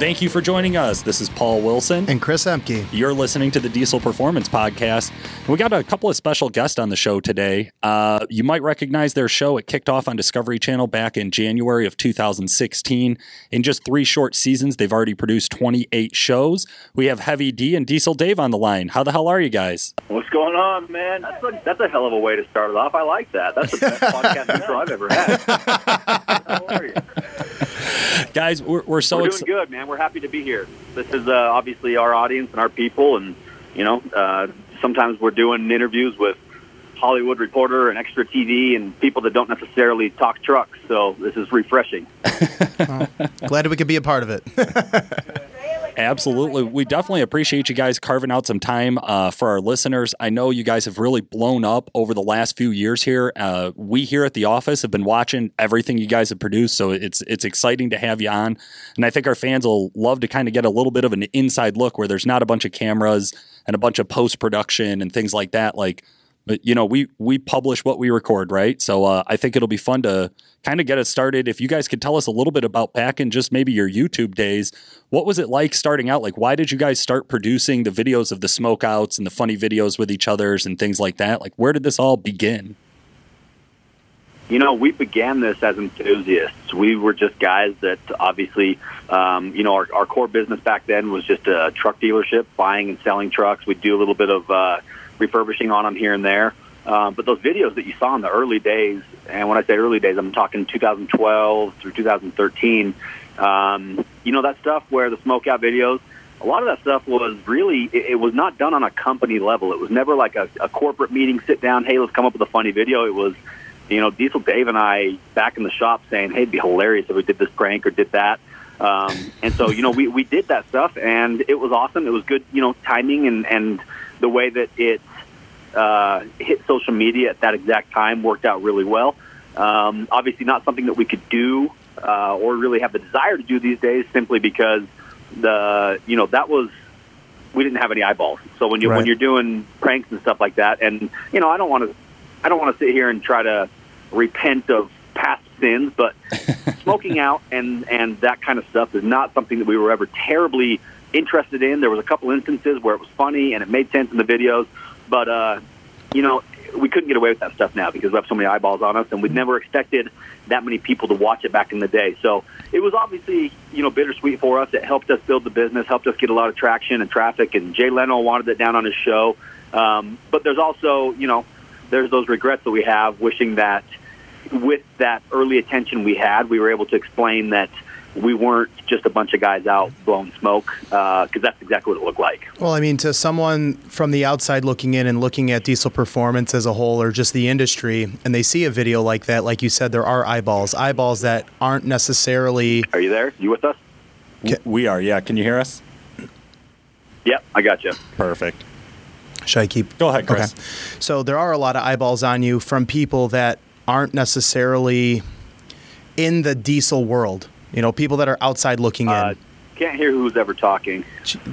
Thank you for joining us. This is Paul Wilson. And Chris Emke. You're listening to the Diesel Performance Podcast. We got a couple of special guests on the show today. Uh, you might recognize their show. It kicked off on Discovery Channel back in January of 2016. In just three short seasons, they've already produced 28 shows. We have Heavy D and Diesel Dave on the line. How the hell are you guys? What's going on, man? That's a, that's a hell of a way to start it off. I like that. That's the best podcast intro I've ever had. How are you? Guys, we're, we're so We're doing excited. good, man. We're happy to be here. This is uh, obviously our audience and our people, and you know, uh, sometimes we're doing interviews with Hollywood Reporter and Extra TV and people that don't necessarily talk trucks. So this is refreshing. Glad we could be a part of it. Absolutely. We definitely appreciate you guys carving out some time uh, for our listeners. I know you guys have really blown up over the last few years here. Uh, we here at the office have been watching everything you guys have produced, so it's it's exciting to have you on. And I think our fans will love to kind of get a little bit of an inside look where there's not a bunch of cameras and a bunch of post production and things like that. Like, but you know, we we publish what we record, right? So uh, I think it'll be fun to kind of get us started. If you guys could tell us a little bit about back in just maybe your YouTube days, what was it like starting out? Like, why did you guys start producing the videos of the smokeouts and the funny videos with each others and things like that? Like, where did this all begin? You know, we began this as enthusiasts. We were just guys that obviously, um, you know, our, our core business back then was just a truck dealership, buying and selling trucks. We'd do a little bit of uh, refurbishing on them here and there. Um, but those videos that you saw in the early days, and when I say early days, I'm talking 2012 through 2013. Um, you know, that stuff where the smokeout videos, a lot of that stuff was really, it, it was not done on a company level. It was never like a, a corporate meeting, sit down, hey, let's come up with a funny video. It was, you know, Diesel Dave and I back in the shop saying, hey, it'd be hilarious if we did this prank or did that. Um, and so, you know, we, we did that stuff and it was awesome. It was good, you know, timing and, and the way that it uh, hit social media at that exact time worked out really well. Um, obviously, not something that we could do uh, or really have the desire to do these days, simply because the you know that was we didn't have any eyeballs. So when you Right. when you're doing pranks and stuff like that, and you know I don't want to I don't want to sit here and try to repent of past sins, but smoking out and and that kind of stuff is not something that we were ever terribly interested in. There was a couple instances where it was funny and it made sense in the videos, but uh, you know we couldn't get away with that stuff now because we have so many eyeballs on us, and we'd never expected that many people to watch it back in the day. So it was obviously you know bittersweet for us. It helped us build the business, helped us get a lot of traction and traffic. And Jay Leno wanted it down on his show, um, but there's also you know there's those regrets that we have, wishing that with that early attention we had, we were able to explain that we weren't just a bunch of guys out blowing smoke, uh, because that's exactly what it looked like. well, I mean, to someone from the outside looking in and looking at diesel performance as a whole or just the industry, and they see a video like that, like you said, there are eyeballs, eyeballs that aren't necessarily. Are you there? You with us? We are, yeah. Can you hear us? Yep, I got you. Perfect. Should I keep? Go ahead, Chris. Okay. So there are a lot of eyeballs on you from people that aren't necessarily in the diesel world. You know, people that are outside looking in. Uh, can't hear who's ever talking.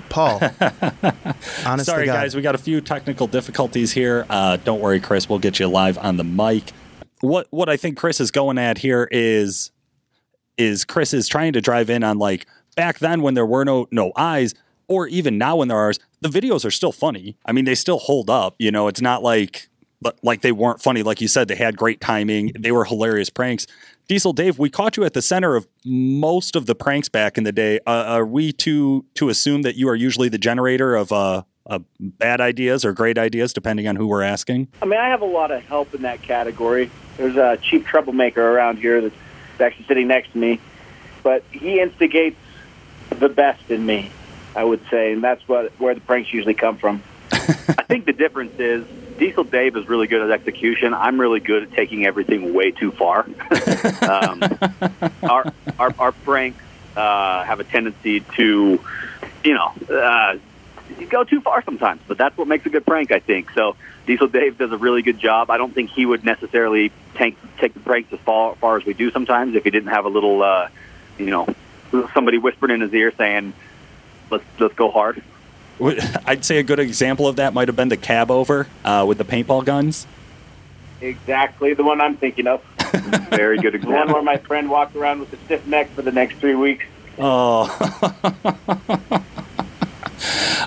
Paul, honest Sorry, God. guys, we got a few technical difficulties here. Uh, don't worry, Chris. We'll get you live on the mic. What what I think Chris is going at here is is Chris is trying to drive in on like back then when there were no no eyes, or even now when there are, the videos are still funny. I mean, they still hold up. You know, it's not like but like they weren't funny. Like you said, they had great timing. They were hilarious pranks. Diesel Dave, we caught you at the center of most of the pranks back in the day. Uh, are we to to assume that you are usually the generator of uh, uh, bad ideas or great ideas, depending on who we're asking? I mean, I have a lot of help in that category. There's a cheap troublemaker around here that's actually sitting next to me, but he instigates the best in me, I would say, and that's what where the pranks usually come from. I think the difference is Diesel Dave is really good at execution. I'm really good at taking everything way too far. um, our, our our pranks uh, have a tendency to, you know, uh, go too far sometimes. But that's what makes a good prank, I think. So Diesel Dave does a really good job. I don't think he would necessarily take take the pranks as far, far as we do sometimes if he didn't have a little, uh, you know, somebody whispering in his ear saying, "Let's let's go hard." I'd say a good example of that might have been the cab over uh, with the paintball guns. Exactly the one I'm thinking of. Very good The one where my friend walked around with a stiff neck for the next three weeks. Oh.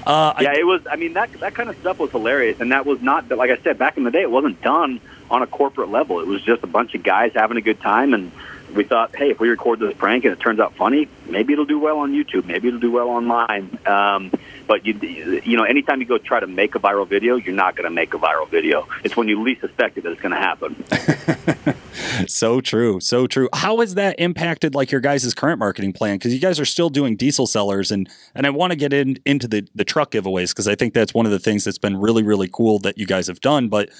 uh, yeah, it was. I mean, that that kind of stuff was hilarious, and that was not. Like I said, back in the day, it wasn't done on a corporate level. It was just a bunch of guys having a good time, and we thought, hey, if we record this prank and it turns out funny, maybe it'll do well on YouTube, maybe it'll do well online. Um, but you, you know, anytime you go try to make a viral video, you're not going to make a viral video. It's when you least expect it that it's going to happen. so true, so true. How has that impacted like your guys' current marketing plan? Because you guys are still doing DieselSellerz, and and I want to get in, into the the truck giveaways because I think that's one of the things that's been really really cool that you guys have done. But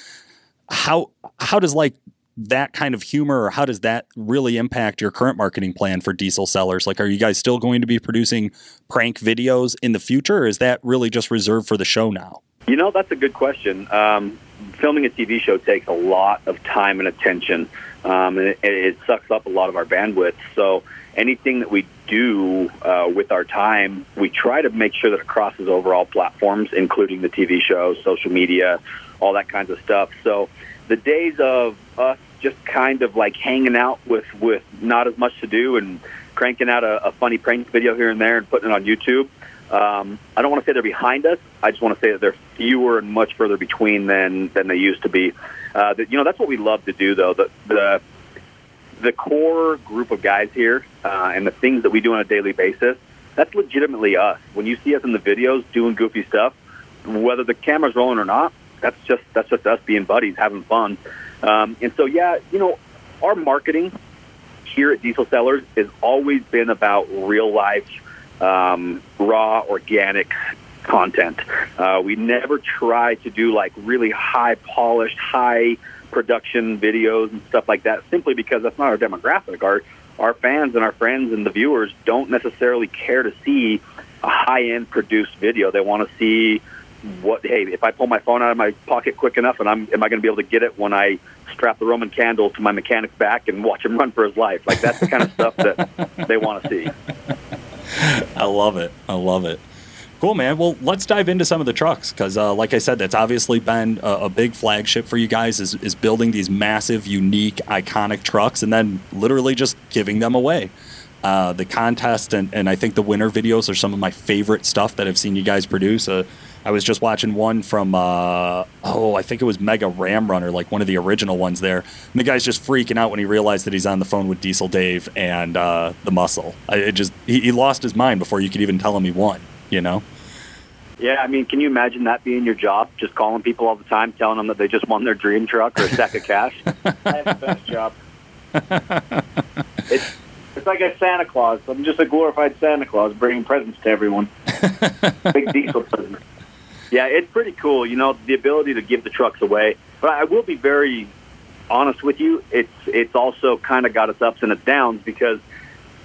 how how does like that kind of humor or how does that really impact your current marketing plan for DieselSellerz? Like are you guys still going to be producing prank videos in the future or is that really just reserved for the show now? You know that's a good question. Um, filming a tv show takes a lot of time and attention um, and it, it, sucks up a lot of our bandwidth. So anything that we do uh, with our time we try to make sure that it crosses over all platforms including the tv show social media all that kinds of stuff. So the days of us just kind of like hanging out with with not as much to do and cranking out a, a funny prank video here and there and putting it on YouTube. Um, I don't want to say they're behind us. I just want to say that they're fewer and much further between than than they used to be. Uh, that, you know, that's what we love to do, though. The the the core group of guys here uh, and the things that we do on a daily basis. That's legitimately us. When you see us in the videos doing goofy stuff, whether the camera's rolling or not, that's just that's just us being buddies, having fun. Um, and so, yeah, you know, our marketing here at DieselSellerz has always been about real life, um, raw, organic content. Uh, we never try to do like really high polished, high production videos and stuff like that simply because that's not our demographic. Our our fans and our friends and the viewers don't necessarily care to see a high end produced video. They want to see what hey if i pull my phone out of my pocket quick enough and i'm am i going to be able to get it when i strap the roman candle to my mechanic's back and watch him run for his life? Like that's the kind of stuff that they want to see. I love it. I love it. Cool man. Well let's dive into some of the trucks because uh, like i said that's obviously been a, a, big flagship for you guys is, is building these massive unique iconic trucks and then literally just giving them away. Uh, the contest and, and i think the winner videos are some of my favorite stuff that i've seen you guys produce. Uh, I was just watching one from uh, oh I think it was Mega Ram Runner, like one of the original ones there. And the guy's just freaking out when he realized that he's on the phone with Diesel Dave and uh, the Muscle. I, it just he, he lost his mind before you could even tell him he won. You know. Yeah, I mean, can you imagine that being your job? Just calling people all the time, telling them that they just won their dream truck or a stack of cash. I have the best job. it's it's like a Santa Claus. I'm just a glorified Santa Claus bringing presents to everyone. Big diesel presents. Yeah, it's pretty cool. You know, the ability to give the trucks away. But I will be very honest with you. It's it's also kind of got its ups and its downs because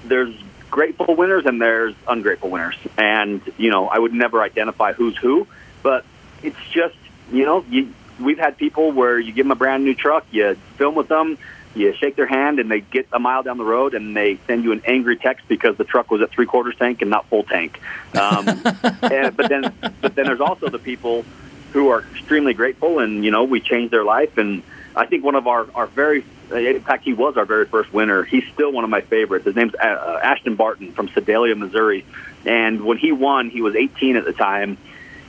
there's grateful winners and there's ungrateful winners. And you know, I would never identify who's who, but it's just you know, you, we've had people where you give them a brand new truck, you film with them, you shake their hand and they get a mile down the road and they send you an angry text because the truck was at three quarters tank and not full tank. Um, and, but then, but then there's also the people who are extremely grateful and you know we changed their life. And I think one of our our very in fact he was our very first winner. He's still one of my favorites. His name's uh, Ashton Barton from Sedalia, Missouri. And when he won, he was 18 at the time.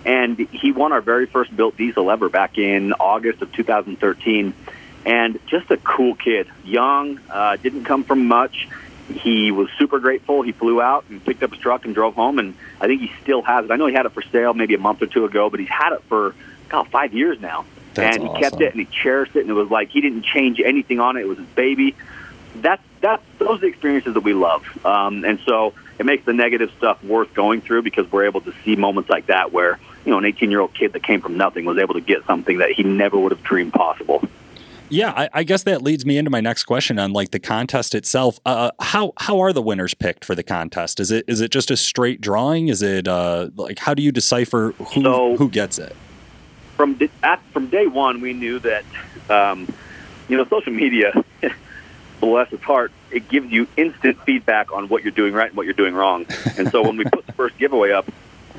And he won our very first built diesel ever back in August of 2013 and just a cool kid. Young, uh, didn't come from much. He was super grateful. He flew out and picked up his truck and drove home, and I think he still has it. I know he had it for sale maybe a month or two ago, but he's had it for God five years now. That's and he awesome. kept it and he cherished it, and it was like he didn't change anything on it. It was his baby. That's that's those are the experiences that we love, um, and so it makes the negative stuff worth going through because we're able to see moments like that where you know an 18 year old kid that came from nothing was able to get something that he never would have dreamed possible. Yeah, I, I, guess that leads me into my next question on like the contest itself. Uh, how how are the winners picked for the contest? Is it is it just a straight drawing? Is it uh, like how do you decipher who so, who gets it? From at, from day one, we knew that um, you know social media, bless its heart, it gives you instant feedback on what you're doing right and what you're doing wrong. And so when we put the first giveaway up,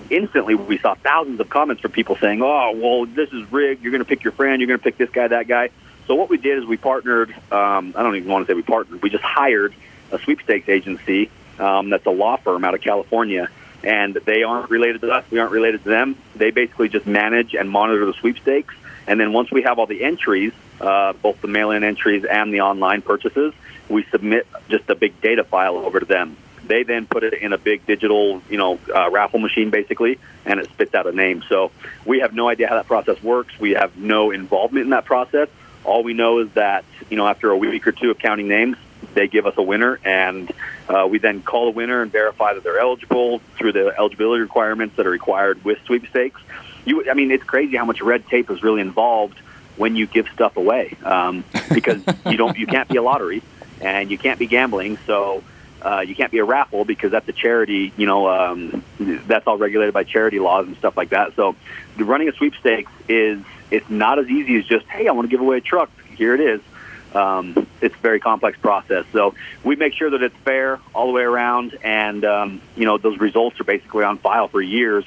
instantly we saw thousands of comments from people saying, "Oh, well, this is rigged. You're going to pick your friend. You're going to pick this guy, that guy." So what we did is we partnered. Um, I don't even want to say we partnered. We just hired a sweepstakes agency Um, that's a law firm out of California, and they aren't related to us. We aren't related to them. They basically just manage and monitor the sweepstakes. And then once we have all the entries, uh, both the mail-in entries and the online purchases, we submit just a big data file over to them. They then put it in a big digital, you know, uh, raffle machine basically, and it spits out a name. So we have no idea how that process works. We have no involvement in that process. All we know is that, you know, after a week or two of counting names, they give us a winner, and uh, we then call the winner and verify that they're eligible through the eligibility requirements that are required with sweepstakes. You, I mean, it's crazy how much red tape is really involved when you give stuff away um, because you don't, you can't be a lottery and you can't be gambling, so. Uh, you can't be a raffle because that's a charity. You know, um, that's all regulated by charity laws and stuff like that. So, running a sweepstakes is it's not as easy as just hey, I want to give away a truck. Here it is um, it's a very complex process. So we make sure that it's fair all the way around, and um, you know those results are basically on file for years.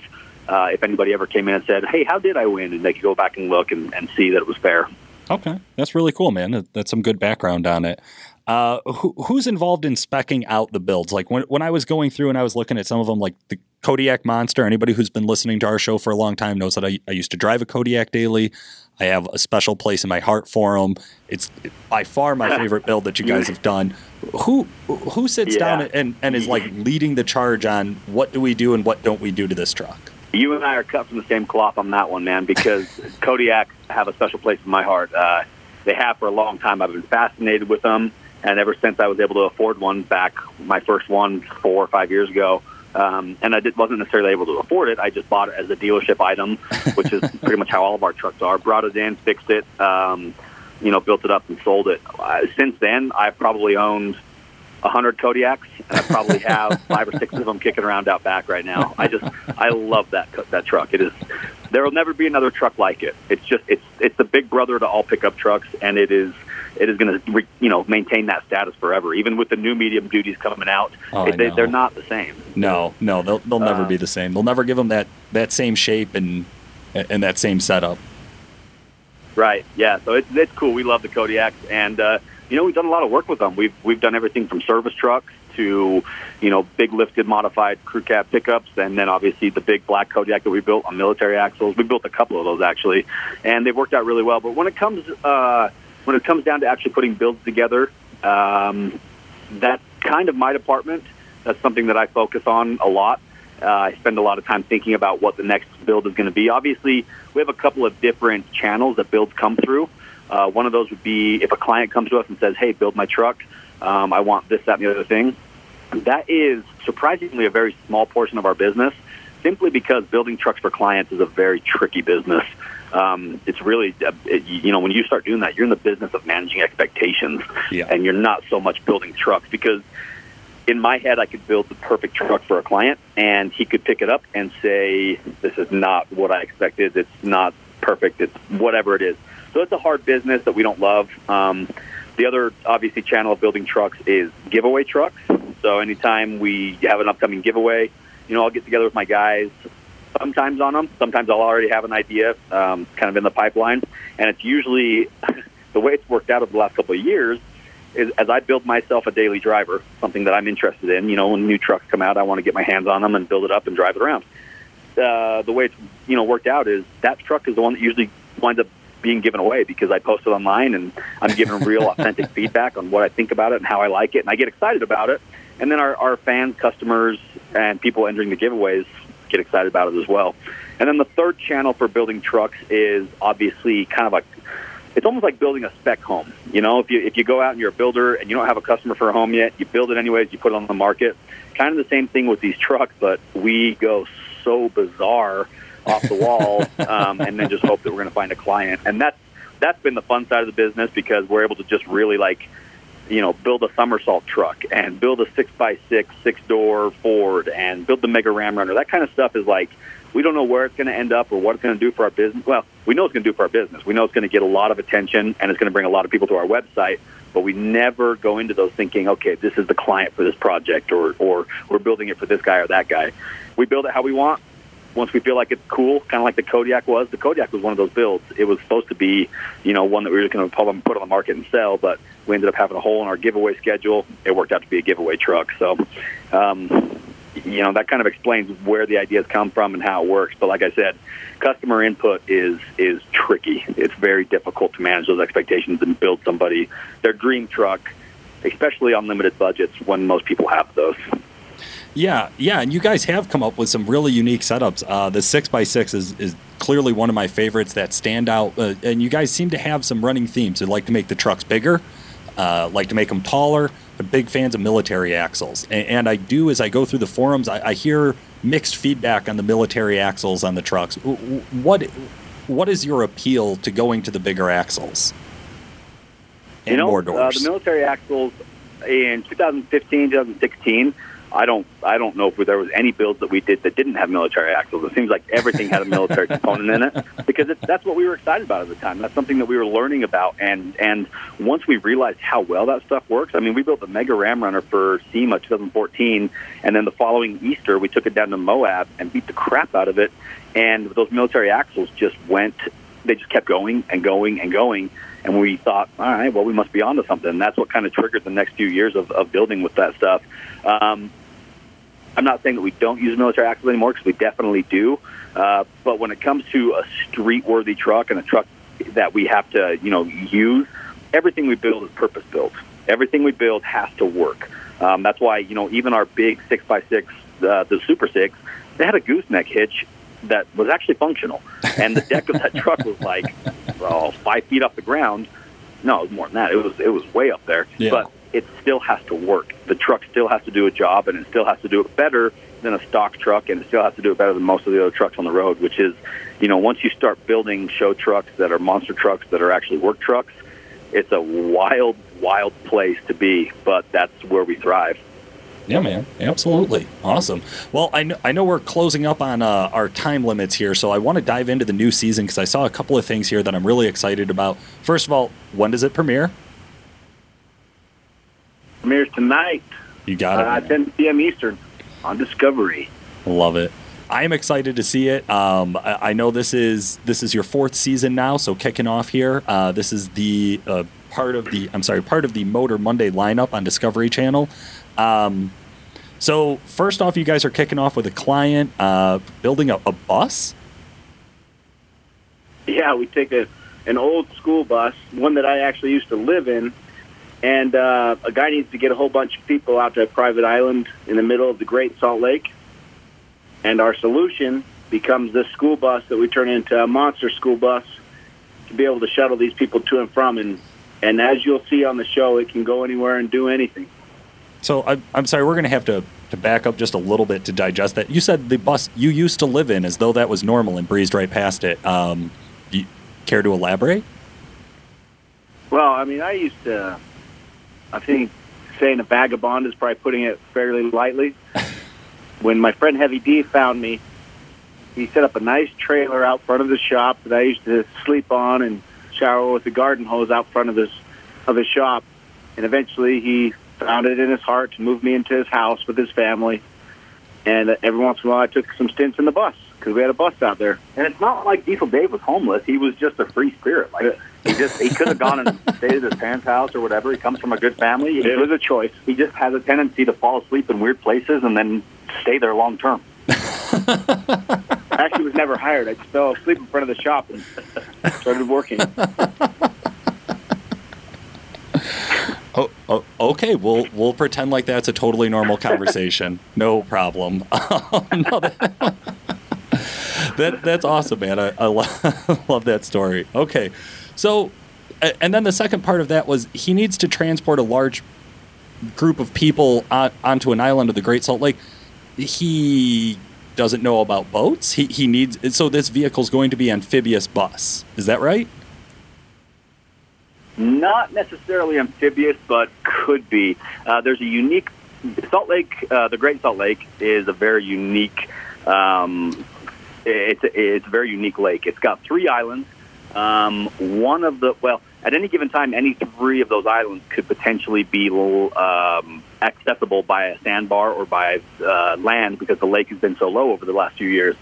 Uh, if anybody ever came in and said, "Hey, how did I win?" and they could go back and look and, and see that it was fair. Okay, that's really cool, man. That's some good background on it. Uh, who, who's involved in specking out the builds? Like when when I was going through and I was looking at some of them, like the Kodiak Monster. Anybody who's been listening to our show for a long time knows that I, I used to drive a Kodiak daily. I have a special place in my heart for them. It's by far my favorite build that you guys have done. Who who sits yeah. down and, and is like leading the charge on what do we do and what don't we do to this truck? You and I are cut from the same cloth on that one, man. Because Kodiaks have a special place in my heart. Uh, they have for a long time. I've been fascinated with them, and ever since I was able to afford one back, my first one four or five years ago, um, and I did, wasn't necessarily able to afford it. I just bought it as a dealership item, which is pretty much how all of our trucks are. Brought it in, fixed it, um, you know, built it up and sold it. Uh, since then, I've probably owned a hundred Kodiaks, and I probably have five or six of them kicking around out back right now. I just, I love that that truck. It is. There will never be another truck like it. It's just, it's, it's the big brother to all pickup trucks, and it is it is going to you know maintain that status forever. Even with the new medium duties coming out, oh, they, are not the same. No, no, they'll they'll never uh, be the same. They'll never give them that that same shape and and that same setup. Right. Yeah. So it's it's cool. We love the Kodiaks, and uh, you know we've done a lot of work with them. We've we've done everything from service trucks to you know big lifted modified crew cab pickups, and then obviously the big black Kodiak that we built on military axles. We built a couple of those actually, and they've worked out really well. But when it comes uh, when it comes down to actually putting builds together, um, that's kind of my department. That's something that I focus on a lot. Uh, I spend a lot of time thinking about what the next build is going to be. Obviously, we have a couple of different channels that builds come through. Uh, one of those would be if a client comes to us and says, "Hey, build my truck. Um, I want this, that, and the other thing." That is surprisingly a very small portion of our business, simply because building trucks for clients is a very tricky business um, it's really, uh, it, you know, when you start doing that, you're in the business of managing expectations, yeah. and you're not so much building trucks because in my head, I could build the perfect truck for a client, and he could pick it up and say, "This is not what I expected. It's not perfect. It's whatever it is." So it's a hard business that we don't love. Um, the other obviously channel of building trucks is giveaway trucks. So anytime we have an upcoming giveaway, you know, I'll get together with my guys sometimes on them. Sometimes I'll already have an idea um, kind of in the pipeline. And it's usually the way it's worked out over the last couple of years is as I build myself a daily driver, something that I'm interested in. You know, when new trucks come out, I want to get my hands on them and build it up and drive it around. Uh, the way it's you know worked out is that truck is the one that usually winds up being given away because I post it online and I'm giving real authentic feedback on what I think about it and how I like it, and I get excited about it. And then our, our fans, customers, and people entering the giveaways get excited about it as well. And then the third channel for building trucks is obviously kind of a it's almost like building a spec home. You know, if you if you go out and you're a builder and you don't have a customer for a home yet, you build it anyways, you put it on the market. Kind of the same thing with these trucks, but we go so bizarre off the wall, um, and then just hope that we're going to find a client. And that's that's been the fun side of the business because we're able to just really like you know, build a somersault truck and build a six by six, six door Ford and build the Mega Ram Runner. That kind of stuff is like, we don't know where it's going to end up or what it's going to do for our business. Well, we know it's going to do for our business. We know it's going to get a lot of attention and it's going to bring a lot of people to our website. But we never go into those thinking, okay, this is the client for this project or, or we're building it for this guy or that guy. We build it how we want once we feel like it's cool, kind of like the Kodiak was. The Kodiak was one of those builds. It was supposed to be, you know, one that we were going to probably put on the market and sell, but we ended up having a hole in our giveaway schedule. It worked out to be a giveaway truck. So, um, you know, that kind of explains where the ideas come from and how it works. But like I said, customer input is is tricky. It's very difficult to manage those expectations and build somebody their dream truck, especially on limited budgets when most people have those. Yeah, yeah, and you guys have come up with some really unique setups. Uh, the six x six is, is clearly one of my favorites that stand out, uh, and you guys seem to have some running themes. You like to make the trucks bigger, uh, like to make them taller. But big fans of military axles, and, and, I do as I go through the forums, I, I, hear mixed feedback on the military axles on the trucks. What what is your appeal to going to the bigger axles? And you know, more doors. Uh, the military axles in 2015, 2016 I don't I don't know if there was any builds that we did that didn't have military axles. It seems like everything had a military component in it because it, that's what we were excited about at the time. That's something that we were learning about, and and once we realized how well that stuff works, I mean, we built the Mega Ram Runner for SEMA 2014, and then the following Easter we took it down to Moab and beat the crap out of it, and those military axles just went. They just kept going and going and going and we thought, all right, well, we must be onto something. And that's what kind of triggered the next few years of, of building with that stuff. Um, I'm not saying that we don't use military axles anymore because we definitely do. Uh, but when it comes to a street-worthy truck and a truck that we have to, you know, use, everything we build is purpose-built. Everything we build has to work. Um, that's why, you know, even our big six by six, uh, the Super Six, they had a gooseneck hitch that was actually functional, and the deck of that truck was like, well, five feet off the ground. No, it was more than that. It was it was way up there. Yeah. But it still has to work. The truck still has to do a job, and it still has to do it better than a stock truck, and it still has to do it better than most of the other trucks on the road. Which is, you know, once you start building show trucks that are monster trucks that are actually work trucks, it's a wild, wild place to be. But that's where we thrive. Yeah, man, absolutely, awesome. Well, I know I know we're closing up on uh, our time limits here, so I want to dive into the new season because I saw a couple of things here that I'm really excited about. First of all, when does it premiere? Premieres tonight. You got it. Uh, 10 p.m. Eastern on Discovery. Love it. I am excited to see it. Um, I, I, know this is this is your fourth season now, so kicking off here. Uh, this is the uh, part of the I'm sorry, part of the Motor Monday lineup on Discovery Channel. Um, so first off, you guys are kicking off with a client uh, building a, a, bus. Yeah, we take a an old school bus, one that I actually used to live in, and uh, a guy needs to get a whole bunch of people out to a private island in the middle of the Great Salt Lake. And our solution becomes this school bus that we turn into a monster school bus to be able to shuttle these people to and from. And, and as you'll see on the show, it can go anywhere and do anything. So I, I'm sorry, we're going to have to, to back up just a little bit to digest that. You said the bus you used to live in as though that was normal and breezed right past it. Um, do you care to elaborate? Well, I mean, I used to I think saying a vagabond is probably putting it fairly lightly. when my friend Heavy D found me, he set up a nice trailer out front of the shop that I used to sleep on and shower with a garden hose out front of his of his shop. And eventually, he found it in his heart to move me into his house with his family. And every once in a while, I took some stints in the bus because we had a bus out there. And it's not like Diesel Dave was homeless; he was just a free spirit. Like he just he could have gone and stayed at his parents' house or whatever. He comes from a good family. It was a choice. He just has a tendency to fall asleep in weird places and then stay there long term. I actually was never hired. I just fell asleep in front of the shop and started working. Oh, oh, okay. We'll we'll pretend like that's a totally normal conversation. no problem. no, that, that, that's awesome, man. I, I love, love that story. Okay, so, and then the second part of that was he needs to transport a large group of people on, onto an island of the Great Salt Lake. He doesn't know about boats. He, he needs so this vehicle is going to be amphibious bus. Is that right? Not necessarily amphibious, but could be. Uh, there's a unique Salt Lake. Uh, the Great Salt Lake is a very unique. Um, it's it's a very unique lake. It's got three islands um, one of the well, at any given time, any three of those islands could potentially be um, accessible by a sandbar or by uh, land because the lake has been so low over the last few years.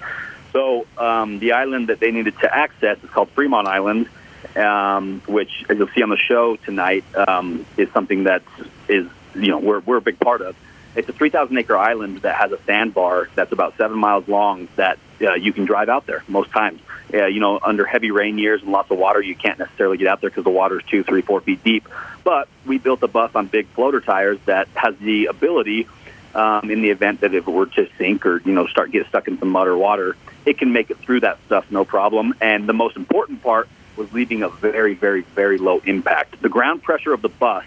So um, the island that they needed to access is called Fremont Island, um, which, as you'll see on the show tonight, um, is something that is you know we're we're a big part of. It's a 3,000 acre island that has a sandbar that's about seven miles long that uh, you can drive out there most times. Uh, you know, under heavy rain years and lots of water, you can't necessarily get out there because the water is two, three, four feet deep. But we built a bus on big floater tires that has the ability, um, in the event that if it were to sink or you know start get stuck in some mud or water, it can make it through that stuff no problem. And the most important part was leaving a very, very, very low impact. The ground pressure of the bus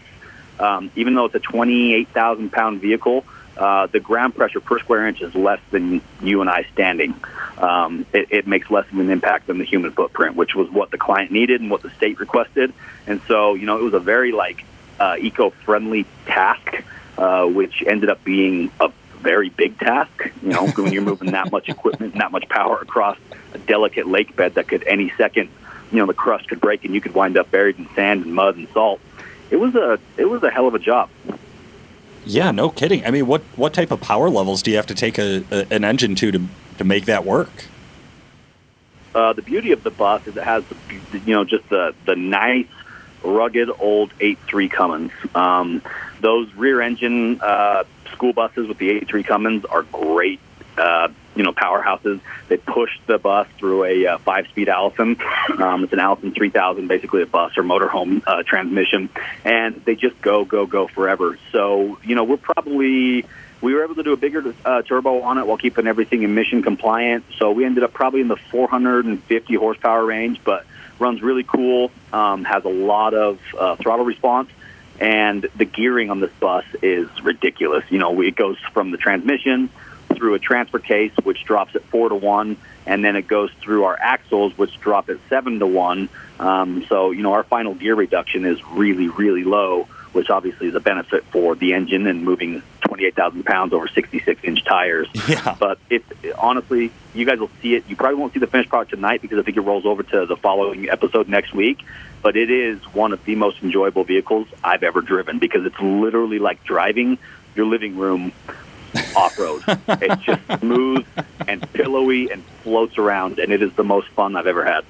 um, even though it's a 28,000 pound vehicle, uh, the ground pressure per square inch is less than you and I standing. Um, it, it makes less of an impact than the human footprint, which was what the client needed and what the state requested. And so, you know, it was a very like uh, eco-friendly task, uh, which ended up being a very big task. You know, when you're moving that much equipment, and that much power across a delicate lake bed that could any second, you know, the crust could break and you could wind up buried in sand and mud and salt it was a it was a hell of a job. Yeah, no kidding. I mean, what what type of power levels do you have to take a, a an engine to to to make that work? Uh, the beauty of the bus is it has you know just the the nice rugged old eight three Cummins. Um, those rear engine uh, school buses with the eight three Cummins are great. Uh, you know powerhouses. They push the bus through a uh, five-speed Allison. Um, it's an Allison 3000, basically a bus or motorhome uh, transmission, and they just go, go, go forever. So you know we're probably we were able to do a bigger uh, turbo on it while keeping everything emission compliant. So we ended up probably in the 450 horsepower range, but runs really cool. Um, has a lot of uh, throttle response. And the gearing on this bus is ridiculous. You know, it goes from the transmission through a transfer case, which drops at four to one, and then it goes through our axles, which drop at seven to one. Um, so, you know, our final gear reduction is really, really low, which obviously is a benefit for the engine and moving 28,000 pounds over 66 inch tires. Yeah. But it, honestly, you guys will see it. You probably won't see the finished product tonight because I think it rolls over to the following episode next week. But it is one of the most enjoyable vehicles I've ever driven because it's literally like driving your living room off road. it's just smooth and pillowy and floats around, and it is the most fun I've ever had.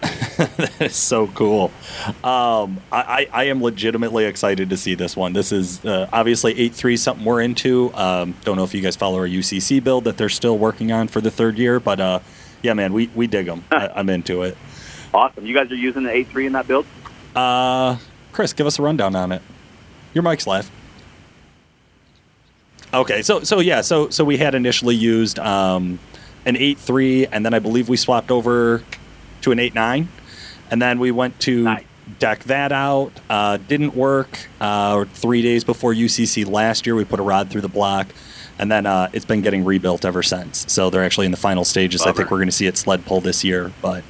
that is so cool. Um, I, I, am legitimately excited to see this one. This is uh, obviously 8.3, something we're into. Um, don't know if you guys follow our UCC build that they're still working on for the third year, but uh, yeah, man, we, we dig them. I, am into it. Awesome. You guys are using the 8.3 in that build? Uh, Chris, give us a rundown on it. Your mic's live. Okay, so so yeah, so so we had initially used um, an eight three, and then I believe we swapped over to an eight nine, and then we went to nice. deck that out. Uh, didn't work. Uh, three days before UCC last year, we put a rod through the block, and then uh, it's been getting rebuilt ever since. So they're actually in the final stages. Bummer. I think we're going to see it sled pull this year, but.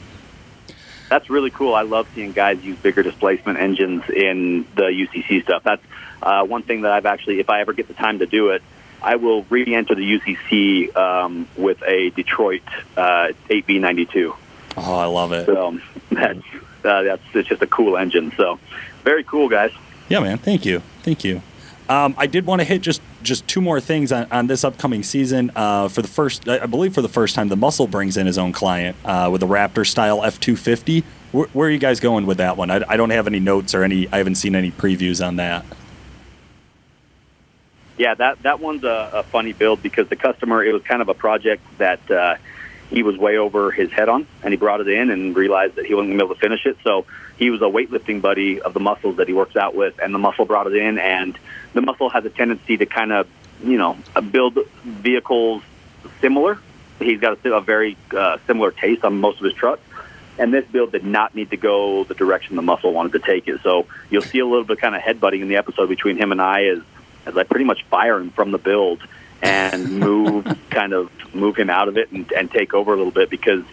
That's really cool. I love seeing guys use bigger displacement engines in the UCC stuff. That's uh, one thing that I've actually, if I ever get the time to do it, I will re-enter the UCC um, with a Detroit uh, 8B92. Oh, I love it. So that's uh, that's it's just a cool engine. So very cool, guys. Yeah, man. Thank you. Thank you. Um, I did want to hit just just two more things on, on this upcoming season. Uh, for the first, I believe for the first time, the Muscle brings in his own client uh, with a Raptor style F two fifty. Where are you guys going with that one? I, I don't have any notes or any. I haven't seen any previews on that. Yeah, that that one's a, a funny build because the customer it was kind of a project that uh, he was way over his head on, and he brought it in and realized that he wasn't going to be able to finish it. So he was a weightlifting buddy of the muscles that he works out with, and the muscle brought it in, and the muscle has a tendency to kind of you know build vehicles similar. He's got a, a very uh, similar taste on most of his trucks. And this build did not need to go the direction the muscle wanted to take it. So you'll see a little bit of kind of headbutting in the episode between him and I as as I pretty much fire him from the build and move kind of move him out of it and, and take over a little bit because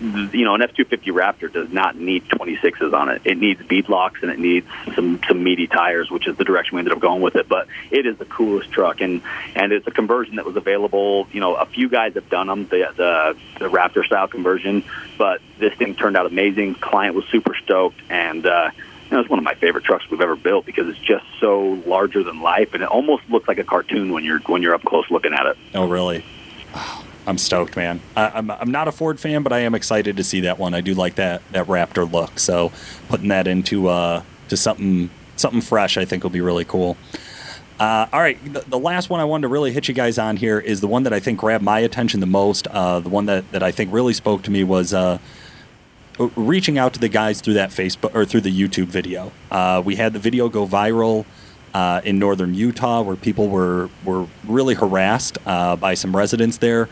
you know an F two fifty Raptor does not need twenty sixes on it. It needs bead locks and it needs some some meaty tires, which is the direction we ended up going with it. But it is the coolest truck and and it's a conversion that was available. You know, a few guys have done them the the, the Raptor style conversion, but this thing turned out amazing. Client was super stoked and. uh you know, it's one of my favorite trucks we've ever built because it's just so larger than life, and it almost looks like a cartoon when you're when you're up close looking at it. Oh, really? I'm stoked, man. I, I'm I'm not a Ford fan, but I am excited to see that one. I do like that that Raptor look. So putting that into uh to something something fresh, I think will be really cool. Uh, all right, the, the, last one I wanted to really hit you guys on here is the one that I think grabbed my attention the most. Uh, the one that, that I think really spoke to me was uh, reaching out to the guys through that Facebook or through the YouTube video. Uh, we had the video go viral uh, in northern Utah where people were were really harassed uh, by some residents there.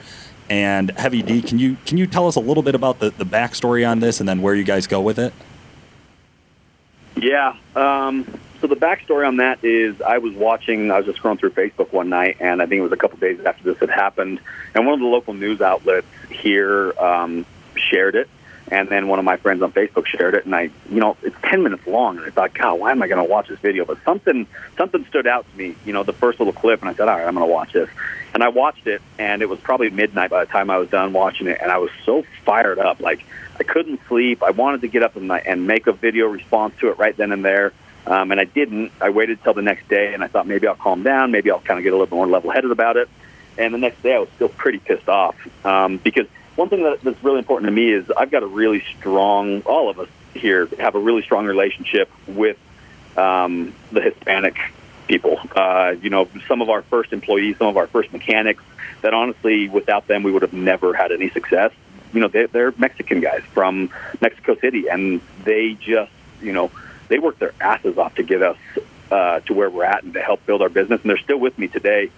And Heavy D, can you can you tell us a little bit about the, the backstory on this and then where you guys go with it? Yeah. Um, so the backstory on that is I was watching, I was just scrolling through Facebook one night, and I think it was a couple days after this had happened, and one of the local news outlets here um, shared it, and then one of my friends on Facebook shared it, and I, you know, it's ten minutes long, and I thought, God, why am I going to watch this video? But something, something stood out to me, you know, the first little clip, and I said, all right, I'm going to watch this, and I watched it, and it was probably midnight by the time I was done watching it, and I was so fired up, like I couldn't sleep. I wanted to get up and, and make a video response to it right then and there. Um, and I didn't. I waited till the next day, and I thought maybe I'll calm down. Maybe I'll kind of get a little more level-headed about it. And the next day, I was still pretty pissed off um, because one thing that, that's really important to me is I've got a really strong. All of us here have a really strong relationship with um, the Hispanic people. Uh, you know, some of our first employees, some of our first mechanics. That honestly, without them, we would have never had any success. You know, they, they're Mexican guys from Mexico City, and they just, you know they work their asses off to get us uh, to where we're at and to help build our business, and they're still with me today.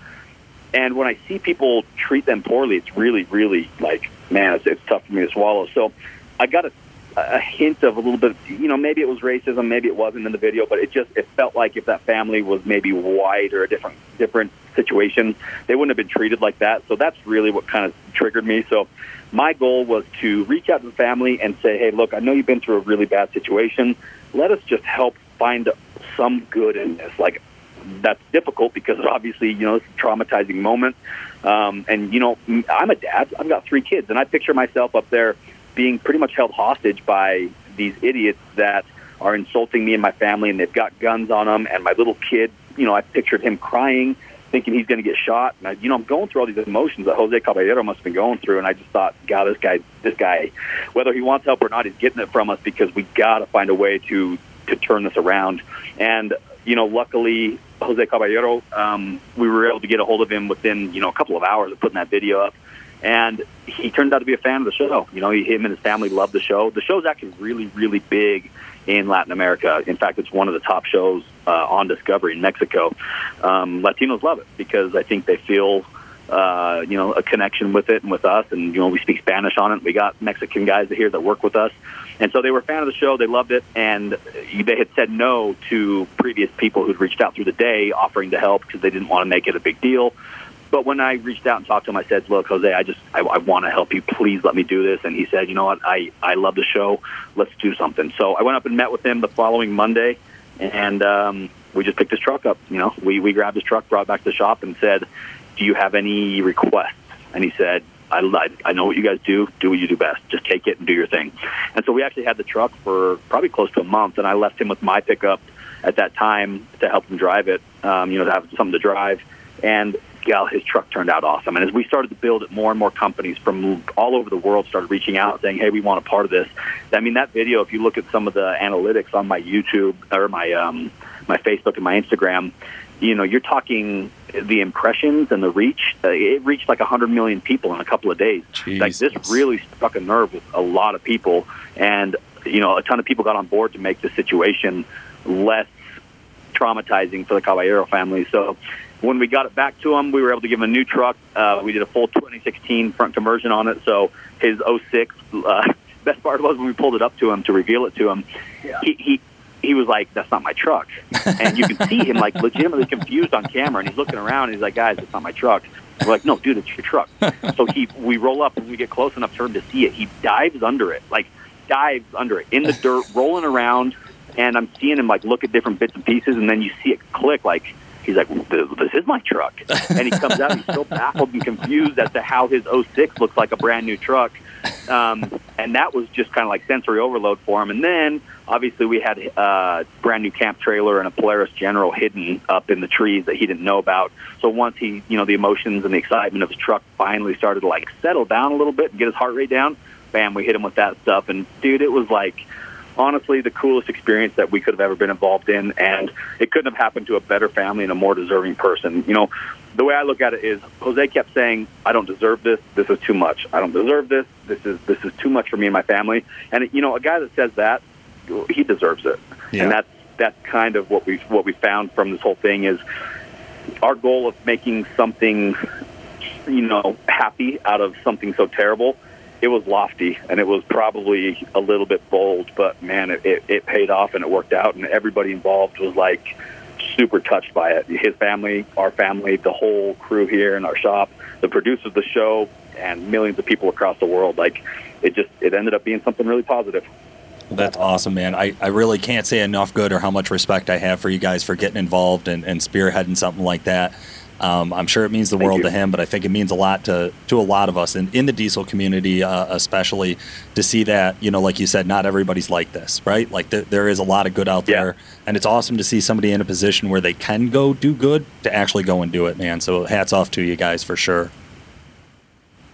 And when I see people treat them poorly, it's really, really like, man, it's, it's tough for me to swallow. So I got a, a hint of a little bit, you know, maybe it was racism, maybe it wasn't in the video, but it just it felt like if that family was maybe white or a different different situation, they wouldn't have been treated like that. So that's really what kind of triggered me. So my goal was to reach out to the family and say, hey, look, I know you've been through a really bad situation let us just help find some good in this. Like that's difficult because obviously you know it's a traumatizing moment. Um, and you know I'm a dad. I've got three kids, and I picture myself up there being pretty much held hostage by these idiots that are insulting me and my family, and they've got guns on them. And my little kid, you know, I pictured him crying thinking he's going to get shot. And I, you know, I'm going through all these emotions that Jose Caballero must have been going through, and I just thought, God, this guy, this guy, whether he wants help or not, he's getting it from us because we got to find a way to to turn this around. And you know, luckily, Jose Caballero, um, we were able to get a hold of him within you know a couple of hours of putting that video up. And he turned out to be a fan of the show. You know, he, him and his family love the show. The show's actually really, really big in Latin America. In fact, it's one of the top shows uh, on Discovery in Mexico. Um, Latinos love it because I think they feel, uh, you know, a connection with it and with us. And you know, we speak Spanish on it. We got Mexican guys here that work with us, and so they were a fan of the show. They loved it, and they had said no to previous people who'd reached out through the day offering to help because they didn't want to make it a big deal. But when I reached out and talked to him, I said, "Look, Jose, I just I, I want to help you. Please let me do this." And he said, "You know what? I I love the show. Let's do something." So I went up and met with him the following Monday, and um, we just picked his truck up. You know, we we grabbed his truck, brought it back to the shop, and said, "Do you have any requests?" And he said, I, I know what you guys do. Do what you do best. Just take it and do your thing. And so we actually had the truck for probably close to a month, and I left him with my pickup at that time to help him drive it. Um, you know, to have something to drive. And gal, his truck turned out awesome. And as we started to build it, more and more companies from all over the world started reaching out saying, "Hey, we want a part of this." I mean, that video. If you look at some of the analytics on my YouTube or my um, my Facebook and my Instagram, you know, you're talking the impressions and the reach. Uh, it reached like 100 million people in a couple of days. Jesus. Like this really struck a nerve with a lot of people, and you know, a ton of people got on board to make the situation less traumatizing for the Caballero family. So when we got it back to him, we were able to give him a new truck. Uh, we did a full 2016 front conversion on it. So his 06, uh, best part was when we pulled it up to him to reveal it to him, yeah. he, he he was like, "That's not my truck," and you can see him like legitimately confused on camera, and he's looking around, and he's like, "Guys, it's not my truck." And we're like, "No, dude, it's your truck." so he, we roll up, and we get close enough for him to see it. He dives under it, like dives under it in the dirt, rolling around, and I'm seeing him like look at different bits and pieces, and then you see it click, like He's like, this is my truck. And he comes out, he's so baffled and confused as to how his 06 looks like a brand new truck. Um, and that was just kind of like sensory overload for him. And then obviously we had a uh, brand new camp trailer and a Polaris General hidden up in the trees that he didn't know about. So once he, you know, the emotions and the excitement of his truck finally started to like settle down a little bit and get his heart rate down, bam, we hit him with that stuff. And dude, it was like honestly the coolest experience that we could have ever been involved in, and it couldn't have happened to a better family and a more deserving person. You know, the way I look at it is Jose kept saying, "I don't deserve this. This is too much. I don't deserve this. This is this is too much for me and my family." And you know, a guy that says that, he deserves it, Yeah. and that's that's kind of what we what we found from this whole thing is our goal of making something, you know, happy out of something so terrible. It was lofty and it was probably a little bit bold, but man, it, it, it paid off and it worked out, and everybody involved was like super touched by it. His family, our family, the whole crew here in our shop, the producers of the show, and millions of people across the world. Like it just it ended up being something really positive. That's awesome, man. I, I really can't say enough good or how much respect I have for you guys for getting involved and, and spearheading something like that. Um, I'm sure it means the Thank world you. to him, but I think it means a lot to, to a lot of us in, in the diesel community, uh, especially to see that, you know, like you said, not everybody's like this, right? Like th- there is a lot of good out Yeah. there. And it's awesome to see somebody in a position where they can go do good to actually go and do it, man. So hats off to you guys for sure.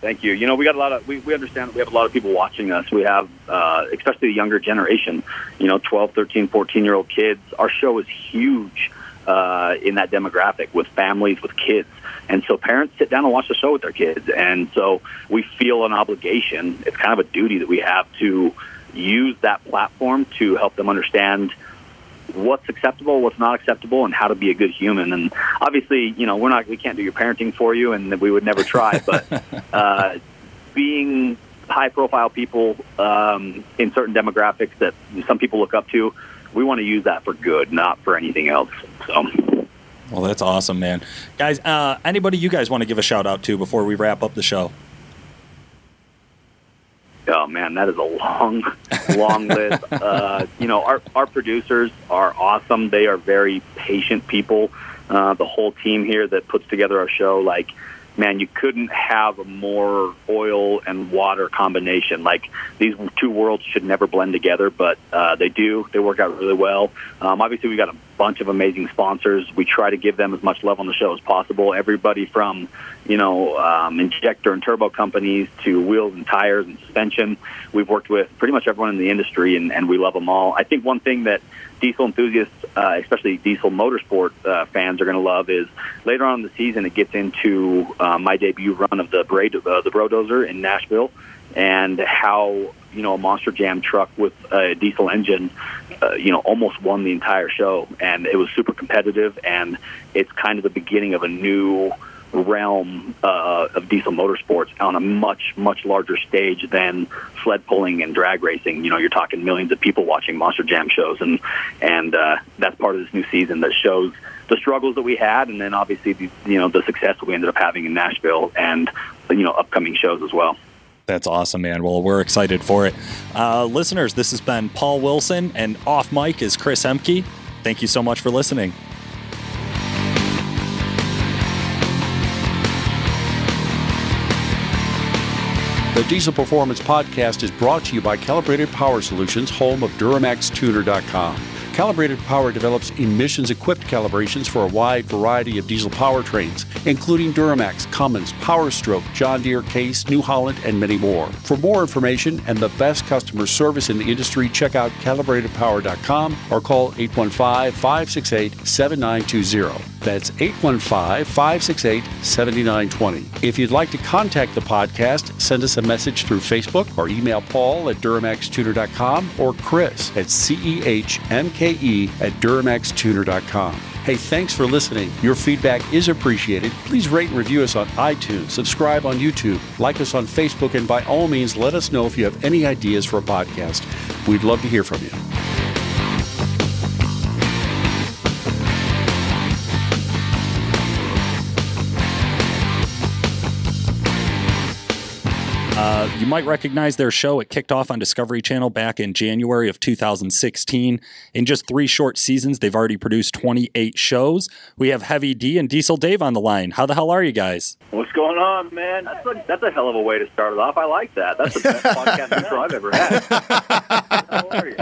Thank you. You know, we got a lot of, we, we understand we have a lot of people watching us. We have, uh, especially the younger generation, you know, 12, 13, 14 year old kids. Our show is huge uh, in that demographic with families, with kids. And so parents sit down and watch the show with their kids. And so we feel an obligation. It's kind of a duty that we have to use that platform to help them understand what's acceptable, what's not acceptable, and how to be a good human. And obviously, you know, we're not, we can't do your parenting for you, and we would never try. But uh, being high-profile people um, in certain demographics that some people look up to, we want to use that for good, not for anything else. So. Well, that's awesome, man. Guys, uh, anybody you guys want to give a shout out to before we wrap up the show? Oh man, that is a long, long list. Uh, you know, our our producers are awesome. They are very patient people. Uh, the whole team here that puts together our show, like, man, you couldn't have a more oil and water combination. Like these two worlds should never blend together, but uh, they do. They work out really well. Um, obviously, we've got a bunch of amazing sponsors. We try to give them as much love on the show as possible. Everybody from you know um, injector and turbo companies to wheels and tires and suspension. We've worked with pretty much everyone in the industry, and, and we love them all. I think one thing that diesel enthusiasts, uh, especially diesel motorsport uh, fans, are going to love is later on in the season it gets into uh, my debut run of the Bra- uh, the Brodozer in Nashville, and how you know a Monster Jam truck with a diesel engine, uh, you know, almost won the entire show, and it was super competitive, and it's kind of the beginning of a new realm uh, of diesel motorsports on a much much larger stage than sled pulling and drag racing. You know, you're talking millions of people watching Monster Jam shows, and and uh, that's part of this new season that shows the struggles that we had, and then obviously the you know the success that we ended up having in Nashville, and you know upcoming shows as well. That's awesome, man. Well, we're excited for it. Uh, listeners, this has been Paul Wilson, and off mic is Chris Ehmke. Thank you so much for listening. The Diesel Performance Podcast is brought to you by Calibrated Power Solutions, home of DuramaxTuner.com. Calibrated Power develops emissions equipped calibrations for a wide variety of diesel powertrains, including Duramax, Cummins, Powerstroke, John Deere, Case, New Holland, and many more. For more information and the best customer service in the industry, check out calibratedpower.com or call 815 568 7920. That's 815 568 7920. If you'd like to contact the podcast, send us a message through Facebook or email Paul at DuramaxTuner.com or Chris at CEHMKE at DuramaxTuner.com. Hey, thanks for listening. Your feedback is appreciated. Please rate and review us on iTunes, subscribe on YouTube, like us on Facebook, and by all means, let us know if you have any ideas for a podcast. We'd love to hear from you. Uh, you might recognize their show. It kicked off on Discovery Channel back in January of 2016. In just three short seasons, they've already produced 28 shows. We have Heavy D and Diesel Dave on the line. How the hell are you guys? What's going on, man? That's a, that's a hell of a way to start it off. I like that. That's the best podcast intro I've ever had. How are you?